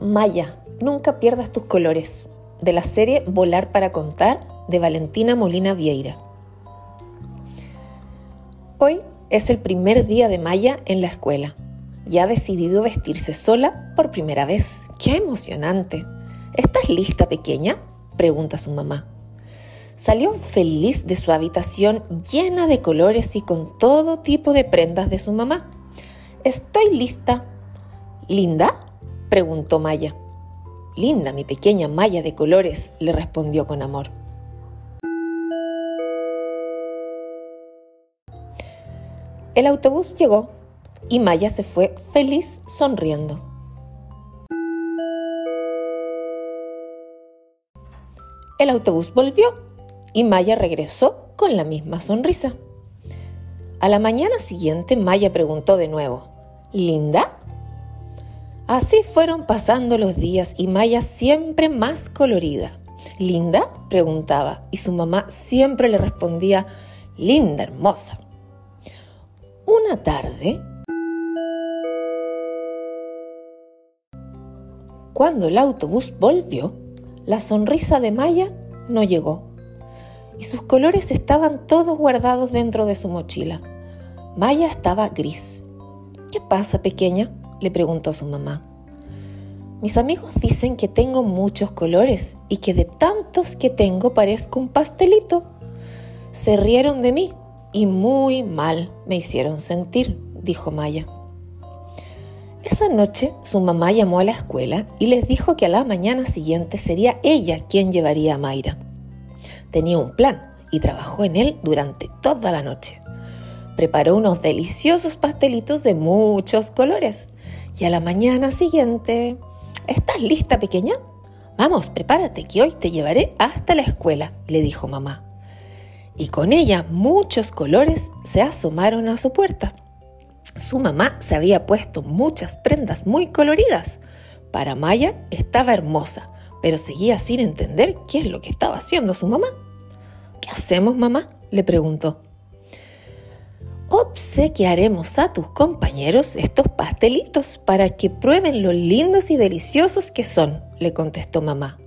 Maya, nunca pierdas tus colores, de la serie Volar para Contar de Valentina Molina Vieira. Hoy es el primer día de Maya en la escuela y ha decidido vestirse sola por primera vez. ¡Qué emocionante! ¿Estás lista, pequeña? pregunta su mamá. Salió feliz de su habitación llena de colores y con todo tipo de prendas de su mamá. Estoy lista. ¿Linda? Preguntó Maya. Linda, mi pequeña Maya de colores, le respondió con amor. El autobús llegó y Maya se fue feliz sonriendo. El autobús volvió y Maya regresó con la misma sonrisa. A la mañana siguiente Maya preguntó de nuevo, ¿Linda? Así fueron pasando los días y Maya siempre más colorida. ¿Linda? preguntaba y su mamá siempre le respondía, linda, hermosa. Una tarde, cuando el autobús volvió, la sonrisa de Maya no llegó y sus colores estaban todos guardados dentro de su mochila. Maya estaba gris. ¿Qué pasa, pequeña? Le preguntó su mamá. Mis amigos dicen que tengo muchos colores y que de tantos que tengo parezco un pastelito. Se rieron de mí y muy mal me hicieron sentir, dijo Maya. Esa noche su mamá llamó a la escuela y les dijo que a la mañana siguiente sería ella quien llevaría a Mayra. Tenía un plan y trabajó en él durante toda la noche. Preparó unos deliciosos pastelitos de muchos colores y a la mañana siguiente... ¿Estás lista, pequeña? Vamos, prepárate, que hoy te llevaré hasta la escuela, le dijo mamá. Y con ella muchos colores se asomaron a su puerta. Su mamá se había puesto muchas prendas muy coloridas. Para Maya estaba hermosa, pero seguía sin entender qué es lo que estaba haciendo su mamá. ¿Qué hacemos, mamá? le preguntó obsequiaremos a tus compañeros estos pastelitos para que prueben lo lindos y deliciosos que son, le contestó mamá.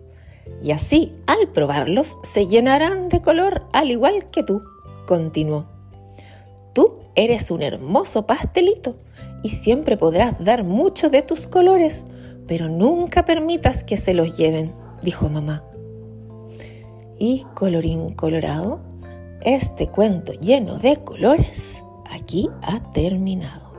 Y así, al probarlos, se llenarán de color al igual que tú, continuó. Tú eres un hermoso pastelito y siempre podrás dar mucho de tus colores, pero nunca permitas que se los lleven, dijo mamá. Y colorín colorado, este cuento lleno de colores aquí ha terminado.